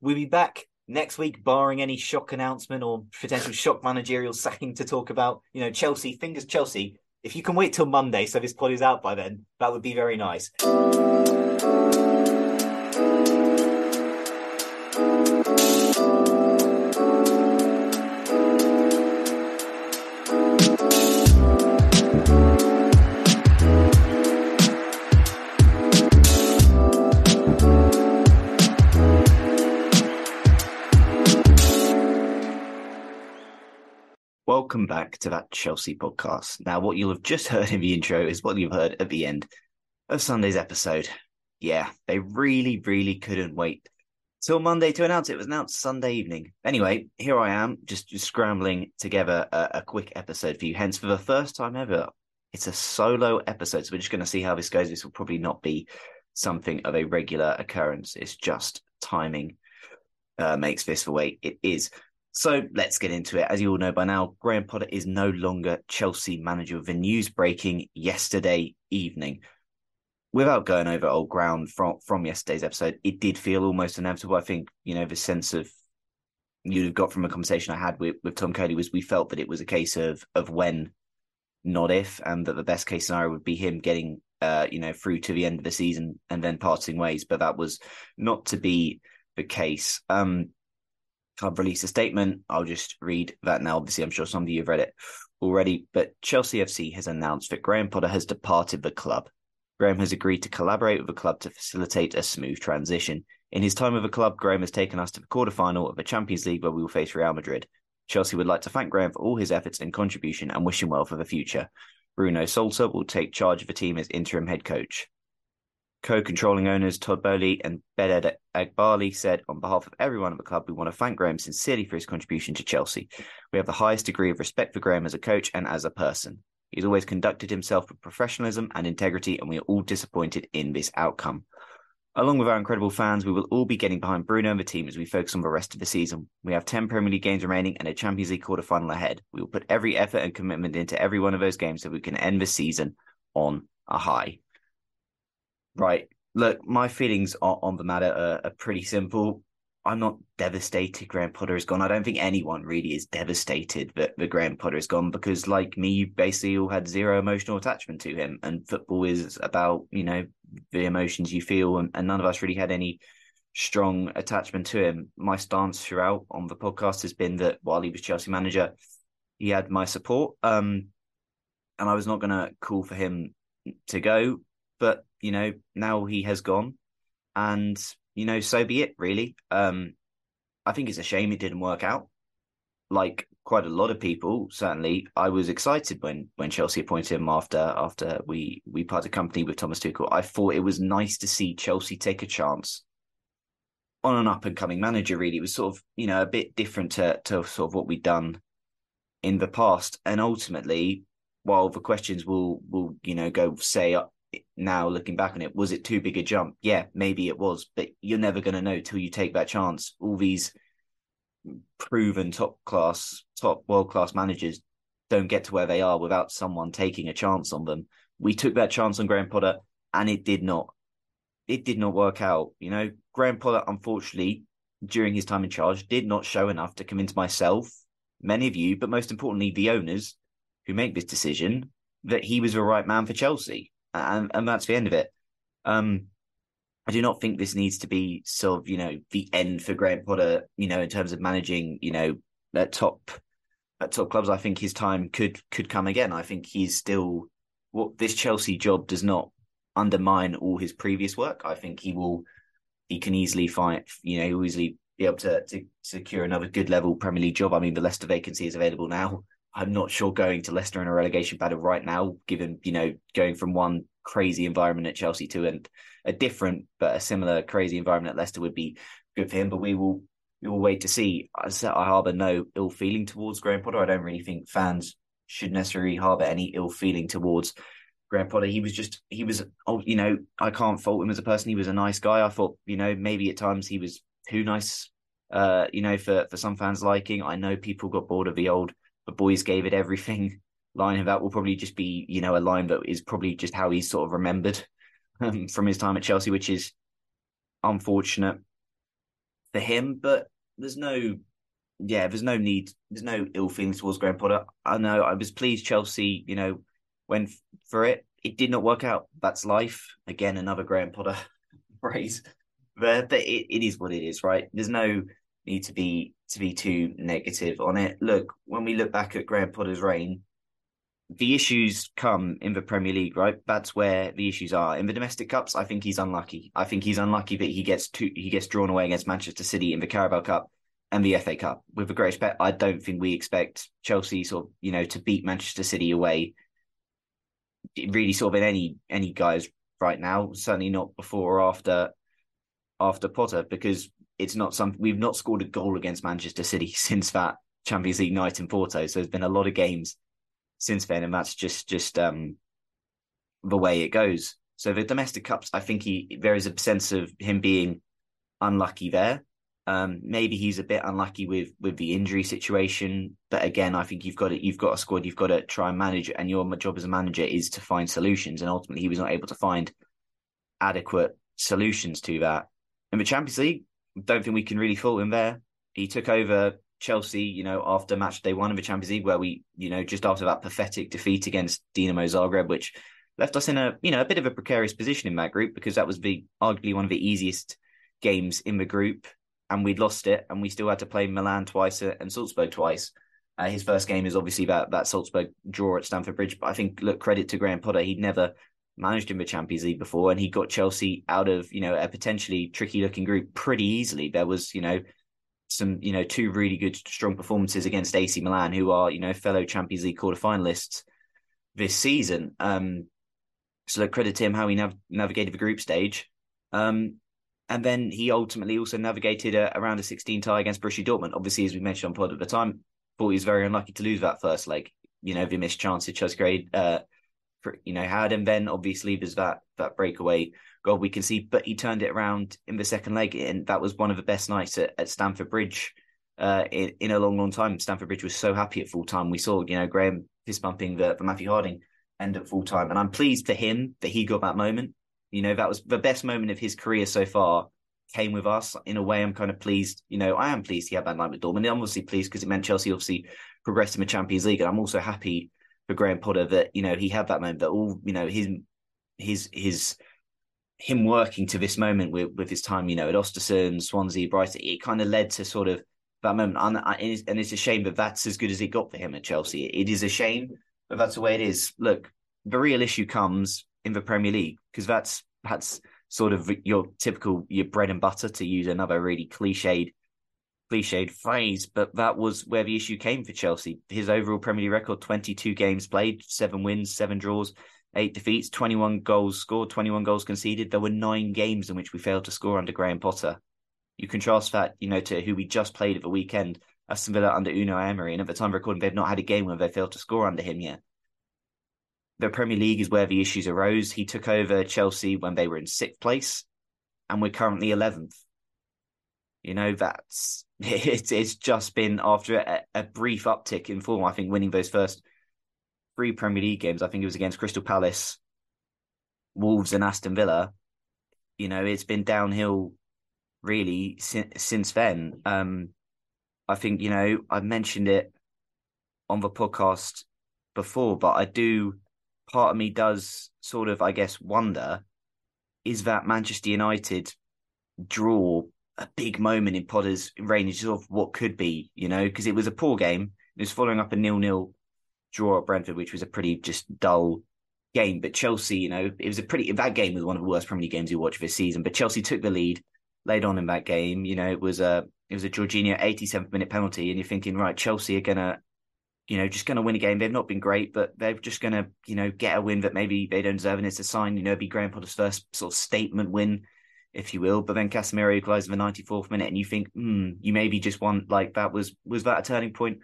We'll be back next week, barring any shock announcement or potential shock managerial sacking to talk about. You know, Chelsea, fingers Chelsea. If you can wait till Monday so this pod is out by then, that would be very nice. Welcome back to that Chelsea podcast. Now, what you'll have just heard in the intro is what you've heard at the end of Sunday's episode. Yeah, they really, really couldn't wait till Monday to announce it. It was announced Sunday evening. Anyway, here I am, just, just scrambling together a, a quick episode for you. Hence, for the first time ever, it's a solo episode. So we're just going to see how this goes. This will probably not be something of a regular occurrence. It's just timing uh, makes this the way it is. So let's get into it. As you all know by now, Graham Potter is no longer Chelsea manager. The news breaking yesterday evening. Without going over old ground from from yesterday's episode, it did feel almost inevitable. I think you know the sense of you'd have got from a conversation I had with, with Tom Cody was we felt that it was a case of of when, not if, and that the best case scenario would be him getting uh you know through to the end of the season and then parting ways. But that was not to be the case. Um, club released a statement. I'll just read that now. Obviously, I'm sure some of you have read it already, but Chelsea FC has announced that Graham Potter has departed the club. Graham has agreed to collaborate with the club to facilitate a smooth transition. In his time with the club, Graham has taken us to the quarterfinal of the Champions League where we will face Real Madrid. Chelsea would like to thank Graham for all his efforts and contribution and wish him well for the future. Bruno Saltor will take charge of the team as interim head coach. Co-controlling owners Todd Boehly and Behdad Eghbali said, on behalf of everyone at the club, we want to thank Graham sincerely for his contribution to Chelsea. We have the highest degree of respect for Graham as a coach and as a person. He's always conducted himself with professionalism and integrity, and we are all disappointed in this outcome. Along with our incredible fans, we will all be getting behind Bruno and the team as we focus on the rest of the season. We have 10 Premier League games remaining and a Champions League quarter-final ahead. We will put every effort and commitment into every one of those games so we can end the season on a high. Right. Look, my feelings on, the matter are, are, pretty simple. I'm not devastated Graham Potter is gone. I don't think anyone really is devastated that, that Graham Potter is gone because, like me, you basically all had zero emotional attachment to him. And football is about, you know, the emotions you feel. And, and none of us really had any strong attachment to him. My stance throughout on the podcast has been that while he was Chelsea manager, he had my support. Um, and I was not going to call for him to go. But you know, now he has gone, and you know, so be it. Really, um, I think it's a shame it didn't work out. Like quite a lot of people, certainly, I was excited when when Chelsea appointed him after after we we parted company with Thomas Tuchel. I thought it was nice to see Chelsea take a chance on an up and coming manager. Really, it was sort of you know a bit different to to sort of what we'd done in the past, and ultimately, while the questions will will you know go say now looking back on it, was it too big a jump? Yeah, maybe it was, but you're never going to know till you take that chance. All these proven top class, top world class managers don't get to where they are without someone taking a chance on them. We took that chance on Graham Potter and it did not. It did not work out. You know, Graham Potter, unfortunately, during his time in charge, did not show enough to convince myself, many of you, but most importantly, the owners who make this decision that he was the right man for Chelsea. And, and that's the end of it. Um, I do not think this needs to be sort of, you know, the end for Graham Potter, you know, in terms of managing, you know, at top at top clubs. I think his time could could come again. I think he's still what this Chelsea job does not undermine all his previous work. I think he will he can easily find you know, he'll easily be able to to secure another good level Premier League job. I mean the Leicester vacancy is available now. I'm not sure going to Leicester in a relegation battle right now, given, you know, going from one crazy environment at Chelsea to and a different but a similar crazy environment at Leicester would be good for him. But we will we will wait to see. I, I harbour no ill feeling towards Graham Potter. I don't really think fans should necessarily harbour any ill feeling towards Graham Potter. He was just he was oh you know I can't fault him as a person. He was a nice guy. I thought you know maybe at times he was too nice. Uh, you know for for some fans liking. I know people got bored of the old boys gave it everything line of that will probably just be you know a line that is probably just how he's sort of remembered um, from his time at Chelsea, which is unfortunate for him. But there's no, yeah, there's no need, there's no ill feelings towards Graham Potter. I know I was pleased Chelsea, you know, went for it. It did not work out. That's life. Again, another Graham Potter phrase. But, but it, it is what it is, right? There's no need to be to be too negative on it. Look, when we look back at Graham Potter's reign, the issues come in the Premier League, right? That's where the issues are. In the domestic cups, I think he's unlucky. I think he's unlucky that he gets to he gets drawn away against Manchester City in the Carabao Cup and the FA Cup. With the great bet, I don't think we expect Chelsea sort of, you know, to beat Manchester City away. Really, sort of in any any guys right now. Certainly not before or after after Potter, because it's not some we've not scored a goal against Manchester City since that Champions League night in Porto. So there's been a lot of games since then, and that's just just um, the way it goes. So the domestic cups, I think he there is a sense of him being unlucky there. Um, maybe he's a bit unlucky with with the injury situation, but again, I think you've got it. You've got a squad. You've got to try and manage it, and your job as a manager is to find solutions. And ultimately, he was not able to find adequate solutions to that. In the Champions League, don't think we can really fault him there. He took over Chelsea, you know, after match day one of the Champions League, where we, you know, just after that pathetic defeat against Dinamo Zagreb, which left us in a, you know, a bit of a precarious position in that group because that was the arguably one of the easiest games in the group, and we'd lost it, and we still had to play Milan twice and Salzburg twice. Uh, his first game is obviously that that Salzburg draw at Stamford Bridge, but I think look credit to Graham Potter, he'd never managed in the Champions League before, and he got Chelsea out of you know a potentially tricky looking group pretty easily. There was you know some, you know, two really good, strong performances against AC Milan, who are, you know, fellow Champions League quarter finalists this season. Um, so look, credit to him how he nav- navigated the group stage. Um, and then he ultimately also navigated a, around a 16 tie against Borussia Dortmund. Obviously, as we mentioned on pod at the time, thought he was very unlucky to lose that first leg. You know, the missed chance at Chelsea, uh, you know, had, and then obviously there's that that breakaway goal we can see. But he turned it around in the second leg, and that was one of the best nights at, at Stamford Bridge uh, in, in a long, long time. Stamford Bridge was so happy at full time. We saw, you know, Graham fist bumping the, the Matthew Harding end at full time, and I'm pleased for him that he got that moment. You know, that was the best moment of his career so far. Came with us in a way. I'm kind of pleased. You know, I am pleased he had that night with Dortmund. I'm obviously pleased because it meant Chelsea obviously progressed in the Champions League, and I'm also happy for Graham Potter that you know he had that moment that all you know his his his him working to this moment with, with his time, you know, at Ostersund, Swansea, Brighton, it kind of led to sort of that moment. And, and it's a shame that that's as good as it got for him at Chelsea. It is a shame, but that's the way it is. Look, the real issue comes in the Premier League because that's that's sort of your typical your bread and butter to use another really cliched cliched phrase, but that was where the issue came for Chelsea. His overall Premier League record: twenty-two games played, seven wins, seven draws eight defeats, 21 goals scored, 21 goals conceded. There were nine games in which we failed to score under Graham Potter. You contrast that, you know, to who we just played at the weekend, Aston Villa under Unai Emery, and at the time of recording, they've not had a game where they failed to score under him yet. the Premier League is where the issues arose. He took over Chelsea when they were in sixth place, and we're currently 11th. You know, that's it's, it's just been after a, a brief uptick in form. I think winning those first three Premier League games, I think it was against Crystal Palace, Wolves, and Aston Villa. You know, it's been downhill really since, since then. Um, I think, you know, I've mentioned it on the podcast before, but I do, part of me does sort of, I guess, wonder is that Manchester United draw a big moment in Potter's range of what could be, you know, because it was a poor game. It was following up a nil-nil draw at Brentford, which was a pretty just dull game. But Chelsea, you know, it was a pretty that game was one of the worst Premier League games you watch this season. But Chelsea took the lead laid on in that game. You know, it was a it was a Jorginho 87th minute penalty, and you're thinking, right, Chelsea are gonna, you know, just gonna win a game. They've not been great, but they're just gonna, you know, get a win that maybe they don't deserve, and it's a sign, you know, be Graham Potter's first sort of statement win, if you will. But then Casemiro equalised in the 94th minute, and you think, hmm, you maybe just want like that was was that a turning point?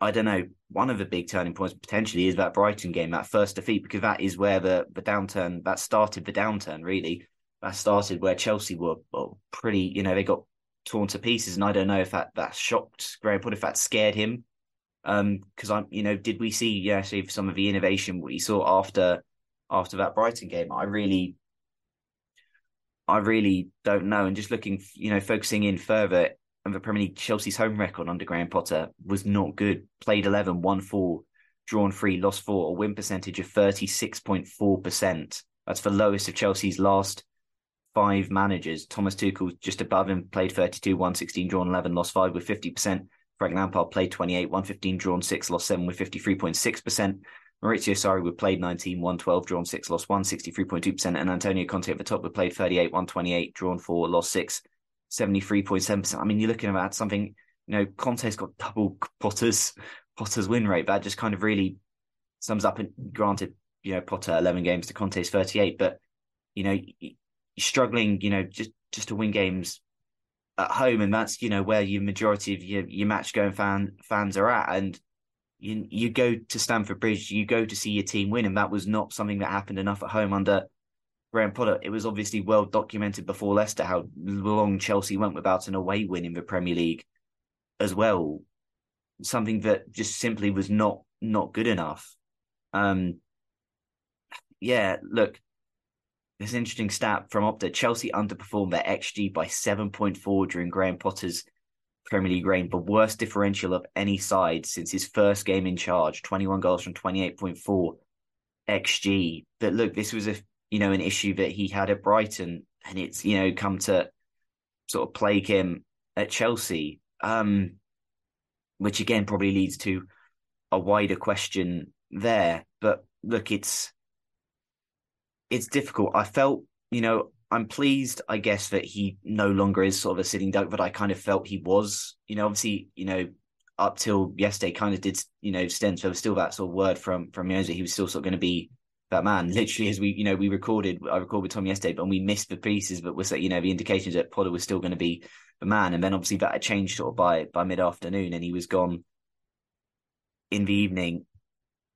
I don't know. One of the big turning points potentially is that Brighton game, that first defeat, because that is where the the downturn that started the downturn really that started where Chelsea were well, pretty, you know, they got torn to pieces, and I don't know if that that shocked Graham Potter, if that scared him. Um, because I'm, you know, did we see yeah, actually some of the innovation we saw after after that Brighton game? I really, I really don't know. And just looking, you know, focusing in further on the Premier League, Chelsea's home record under Graham Potter was not good. Played 11, won four, drawn three, lost four, a win percentage of 36.4%. That's the lowest of Chelsea's last five managers. Thomas Tuchel just above him, played 32, 116, drawn 11, lost five with 50%. Frank Lampard played 28, 115, drawn six, lost seven with 53.6%. Maurizio Sarri would played 19, 112, drawn six, lost one, 63.2%. And Antonio Conte at the top would played 38, 128, drawn four, lost six, 73.7%. I mean, you're looking at something, you know, Conte's got double Potter's Potter's win rate. That just kind of really sums up and granted, you know, Potter 11 games to Conte's 38, but you know, struggling, you know, just just to win games at home, and that's you know where your majority of your your match going fan fans are at, and you you go to Stamford Bridge, you go to see your team win, and that was not something that happened enough at home under Graham Potter. It was obviously well documented before Leicester how long Chelsea went without an away win in the Premier League as well. Something that just simply was not not good enough. Um, yeah, look, this interesting stat from Opta. Chelsea underperformed their XG by 7.4 during Graham Potter's Premier League reign, the worst differential of any side since his first game in charge, 21 goals from 28.4 XG. But look, this was a you know an issue that he had at Brighton, and it's you know come to sort of plague him at Chelsea, um, which again probably leads to a wider question there. But look, it's it's difficult. I felt, you know, I'm pleased, I guess, that he no longer is sort of a sitting duck, but I kind of felt he was. You know, obviously, you know, up till yesterday, kind of did, you know, stints. There was still that sort of word from from Yoza. He was still sort of going to be that man. Literally, as we, you know, we recorded, I recorded with Tom yesterday, but we missed the pieces, but was, that, you know, the indications that Potter was still going to be the man. And then obviously that had changed sort of by by mid afternoon, and he was gone in the evening.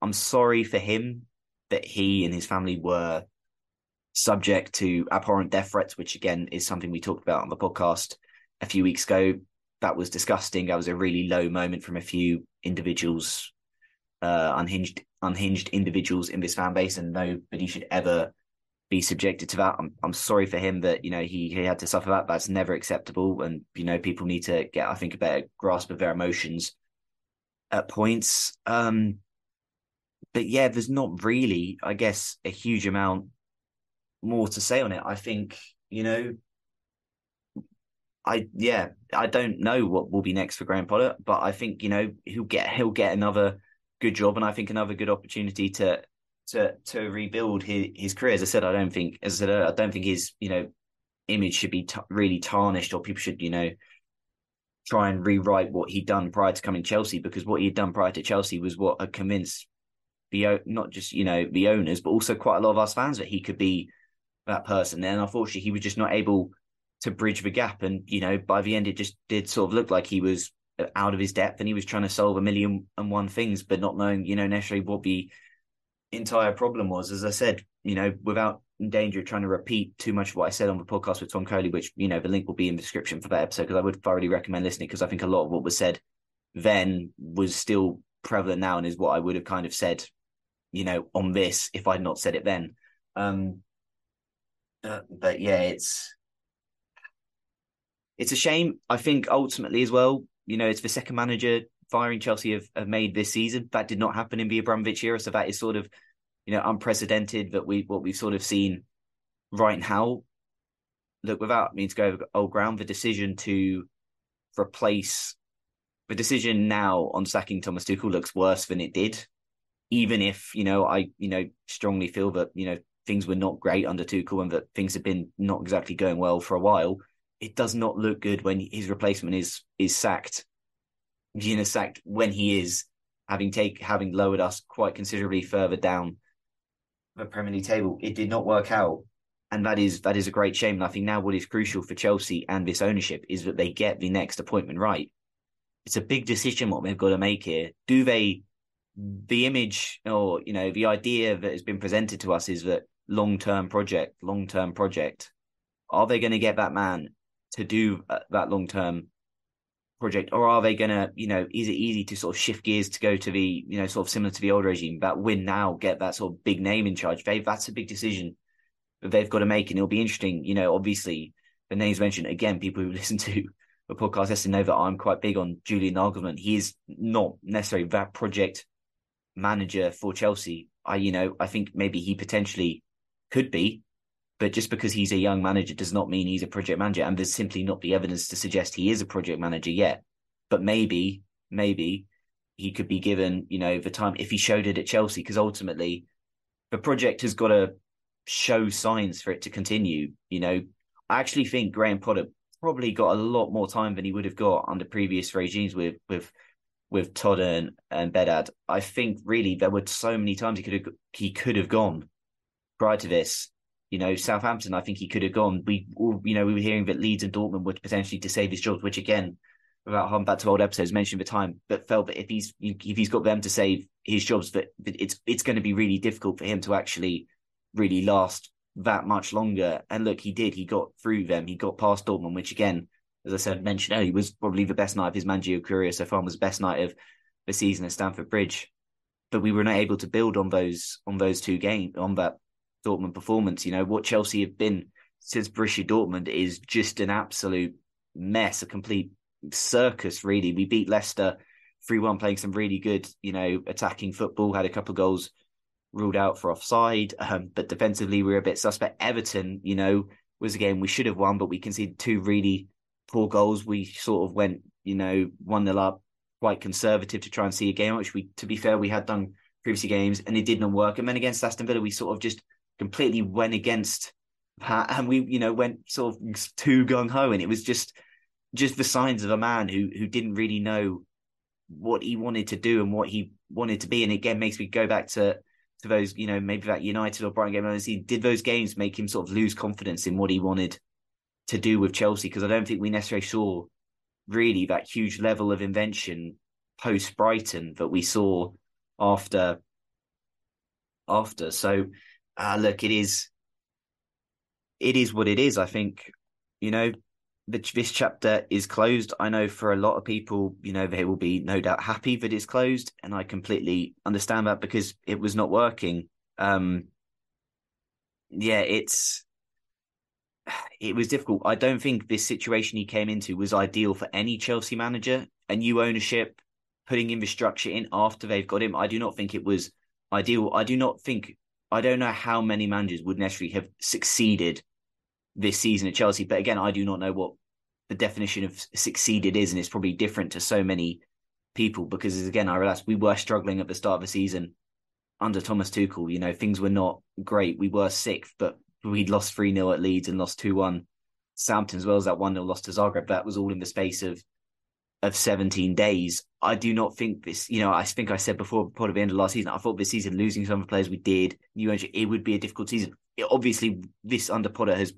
I'm sorry for him that he and his family were subject to abhorrent death threats, which again is something we talked about on the podcast a few weeks ago. That was disgusting. That was a really low moment from a few individuals, uh, unhinged, unhinged individuals in this fan base, and nobody should ever be subjected to that. I'm, I'm sorry for him that you know he he had to suffer that. That's never acceptable, and you know people need to get I think a better grasp of their emotions at points. Um, but yeah, there's not really, I guess, a huge amount more to say on it. I think, you know, I yeah, I don't know what will be next for Graham Potter, but I think, you know, he'll get he'll get another good job and I think another good opportunity to to to rebuild his, his career. As I said, I don't think as I said, I don't think his, you know, image should be t- really tarnished or people should, you know, try and rewrite what he'd done prior to coming Chelsea because what he'd done prior to Chelsea was what had convinced the not just you know the owners but also quite a lot of us fans that he could be that person. And unfortunately, he was just not able to bridge the gap. And, you know, by the end, it just did sort of look like he was out of his depth and he was trying to solve a million and one things, but not knowing, you know, necessarily what the entire problem was, as I said, you know, without in danger of trying to repeat too much of what I said on the podcast with Tom Coley, which, you know, the link will be in the description for that episode, because I would thoroughly recommend listening, because I think a lot of what was said then was still prevalent now and is what I would have kind of said, you know, on this if I'd not said it then. Um, but yeah, it's it's a shame. I think ultimately as well, you know, it's the second manager firing Chelsea have, have made this season. That did not happen in the Abramovich era, so that is sort of, you know, unprecedented. That we what we've sort of seen right now. Look, without means to go over old ground, the decision to replace the decision now on sacking Thomas Tuchel looks worse than it did. Even if you know, I you know strongly feel that you know things were not great under Tuchel and that things have been not exactly going well for a while. It does not look good when his replacement is is sacked. Gina sacked when he is having take having lowered us quite considerably further down the Premier League table. It did not work out, and that is that is a great shame. And I think now what is crucial for Chelsea and this ownership is that they get the next appointment right. It's a big decision what they've got to make here. Do they? The image, or you know, the idea that has been presented to us is that long term project, long term project. Are they going to get that man to do uh, that long term project, or are they going to, you know, is it easy to sort of shift gears to go to the, you know, sort of similar to the old regime, that win now, get that sort of big name in charge? They, that's a big decision that they've got to make, and it'll be interesting. You know, obviously the names mentioned again, people who listen to the podcast yesterday know that I'm quite big on Julian Nagelsmann. He is not necessarily that project manager for Chelsea. I, you know, I think maybe he potentially could be, but just because he's a young manager does not mean he's a project manager. And there's simply not the evidence to suggest he is a project manager yet. But maybe, maybe he could be given, you know, the time if he showed it at Chelsea, because ultimately the project has got to show signs for it to continue. You know, I actually think Graham Potter probably got a lot more time than he would have got under previous regimes with with with Todd and, and Behdad. I think really there were so many times he could have he could have gone prior to this. You know, Southampton, I think he could have gone. We, you know, we were hearing that Leeds and Dortmund would potentially to save his jobs, which again, without harm back to old episodes, mentioned the time, but felt that if he's if he's got them to save his jobs, that it's it's going to be really difficult for him to actually really last that much longer. And look, he did. He got through them. He got past Dortmund, which again, as I said, mentioned oh, earlier, was probably the best night of his managerial career so far. Was the best night of the season at Stamford Bridge. But we were not able to build on those on those two games on that Dortmund performance. You know, what Chelsea have been since Borussia Dortmund is just an absolute mess, a complete circus, really. We beat Leicester 3 1, playing some really good, you know, attacking football, had a couple of goals ruled out for offside, um, but defensively we were a bit suspect. Everton, you know, was a game we should have won, but we conceded two really poor goals. We sort of went, you know, 1 0 up, quite conservative to try and see a game, which we, to be fair, we had done previously games and it did not work. And then against Aston Villa, we sort of just completely went against that, and we you know went sort of too gung ho, and it was just just the signs of a man who who didn't really know what he wanted to do and what he wanted to be, and again makes me go back to to those you know maybe that United or Brighton game. He did those games make him sort of lose confidence in what he wanted to do with Chelsea because I don't think we necessarily saw really that huge level of invention post Brighton that we saw after after. So uh, look, it is, it is what it is. I think, you know, the, this chapter is closed. I know for a lot of people, you know, they will be no doubt happy that it's closed, and I completely understand that because it was not working. Um, yeah, it's it was difficult. I don't think this situation he came into was ideal for any Chelsea manager. A new ownership, putting infrastructure in after they've got him. I do not think it was ideal. I do not think I don't know how many managers would necessarily have succeeded this season at Chelsea. But again, I do not know what the definition of succeeded is, and it's probably different to so many people because, again, I realized we were struggling at the start of the season under Thomas Tuchel. You know, things were not great. We were sixth, but we'd lost 3 0 at Leeds and lost 2 1 Southampton, as well as that 1 0 loss to Zagreb. That was all in the space of of 17 days. I do not think this, you know, I think I said before, part of the end of last season, I thought this season, losing some of the players we did, new entry, it would be a difficult season. It, obviously, this under Potter has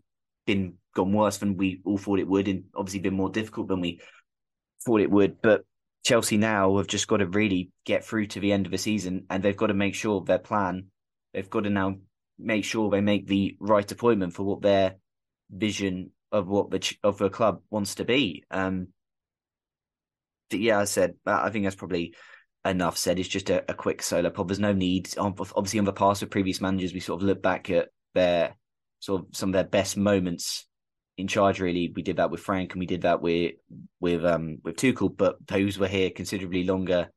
been gone worse than we all thought it would, and obviously been more difficult than we thought it would. But Chelsea now have just got to really get through to the end of the season, and they've got to make sure their plan they've got to now make sure they make the right appointment for what their vision of what the of the club wants to be. Um, yeah, I said I think that's probably enough said. It's just a, a quick solo pod. There's no need. Obviously, on the past with previous managers, we sort of look back at their sort of some of their best moments in charge. Really, we did that with Frank, and we did that with with um with Tuchel. But those were here considerably longer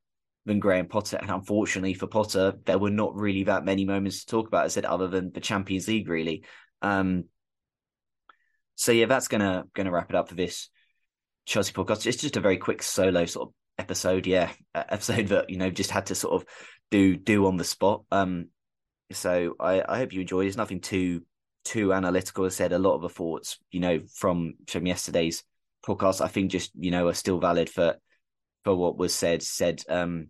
than Graham Potter. And unfortunately for Potter, there were not really that many moments to talk about. I said other than the Champions League, really. Um, so yeah, that's gonna gonna wrap it up for this Chelsea podcast. It's just a very quick solo sort of episode, yeah, episode that you know just had to sort of do do on the spot. Um, so I, I hope you enjoyed. It's nothing too too analytical. I said a lot of the thoughts, you know, from from yesterday's podcast, I think just you know are still valid for for what was said said um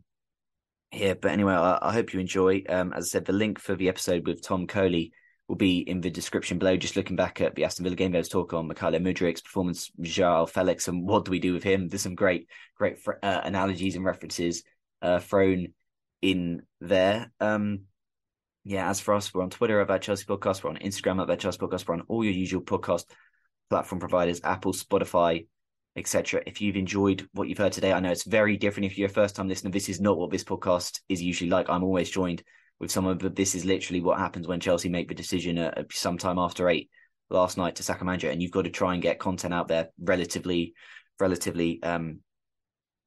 here. But anyway, I, I hope you enjoy. Um, as I said, the link for the episode with Tom Coley will be in the description below. Just looking back at the Aston Villa game, there was talk on Mykhailo Mudryk's performance, Joao Felix, and what do we do with him? There's some great, great uh, analogies and references uh, thrown in there. Um, yeah, as for us, we're on Twitter about Chelsea Podcast, we're on Instagram about Chelsea Podcast, we're on all your usual podcast platform providers, Apple, Spotify, etc. If you've enjoyed what you've heard today, I know it's very different. If you're a first time listener, this is not what this podcast is usually like. I'm always joined with someone, but this is literally what happens when Chelsea make the decision at, sometime after eight last night to sack a manager, and you've got to try and get content out there relatively, relatively um,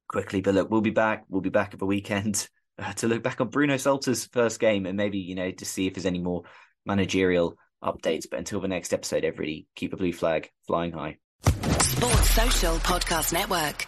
quickly. But look, we'll be back. We'll be back at the weekend uh, to look back on Bruno Saltor's first game and maybe you know to see if there's any more managerial updates. But until the next episode, everybody keep a blue flag flying high. Sports Social Podcast Network.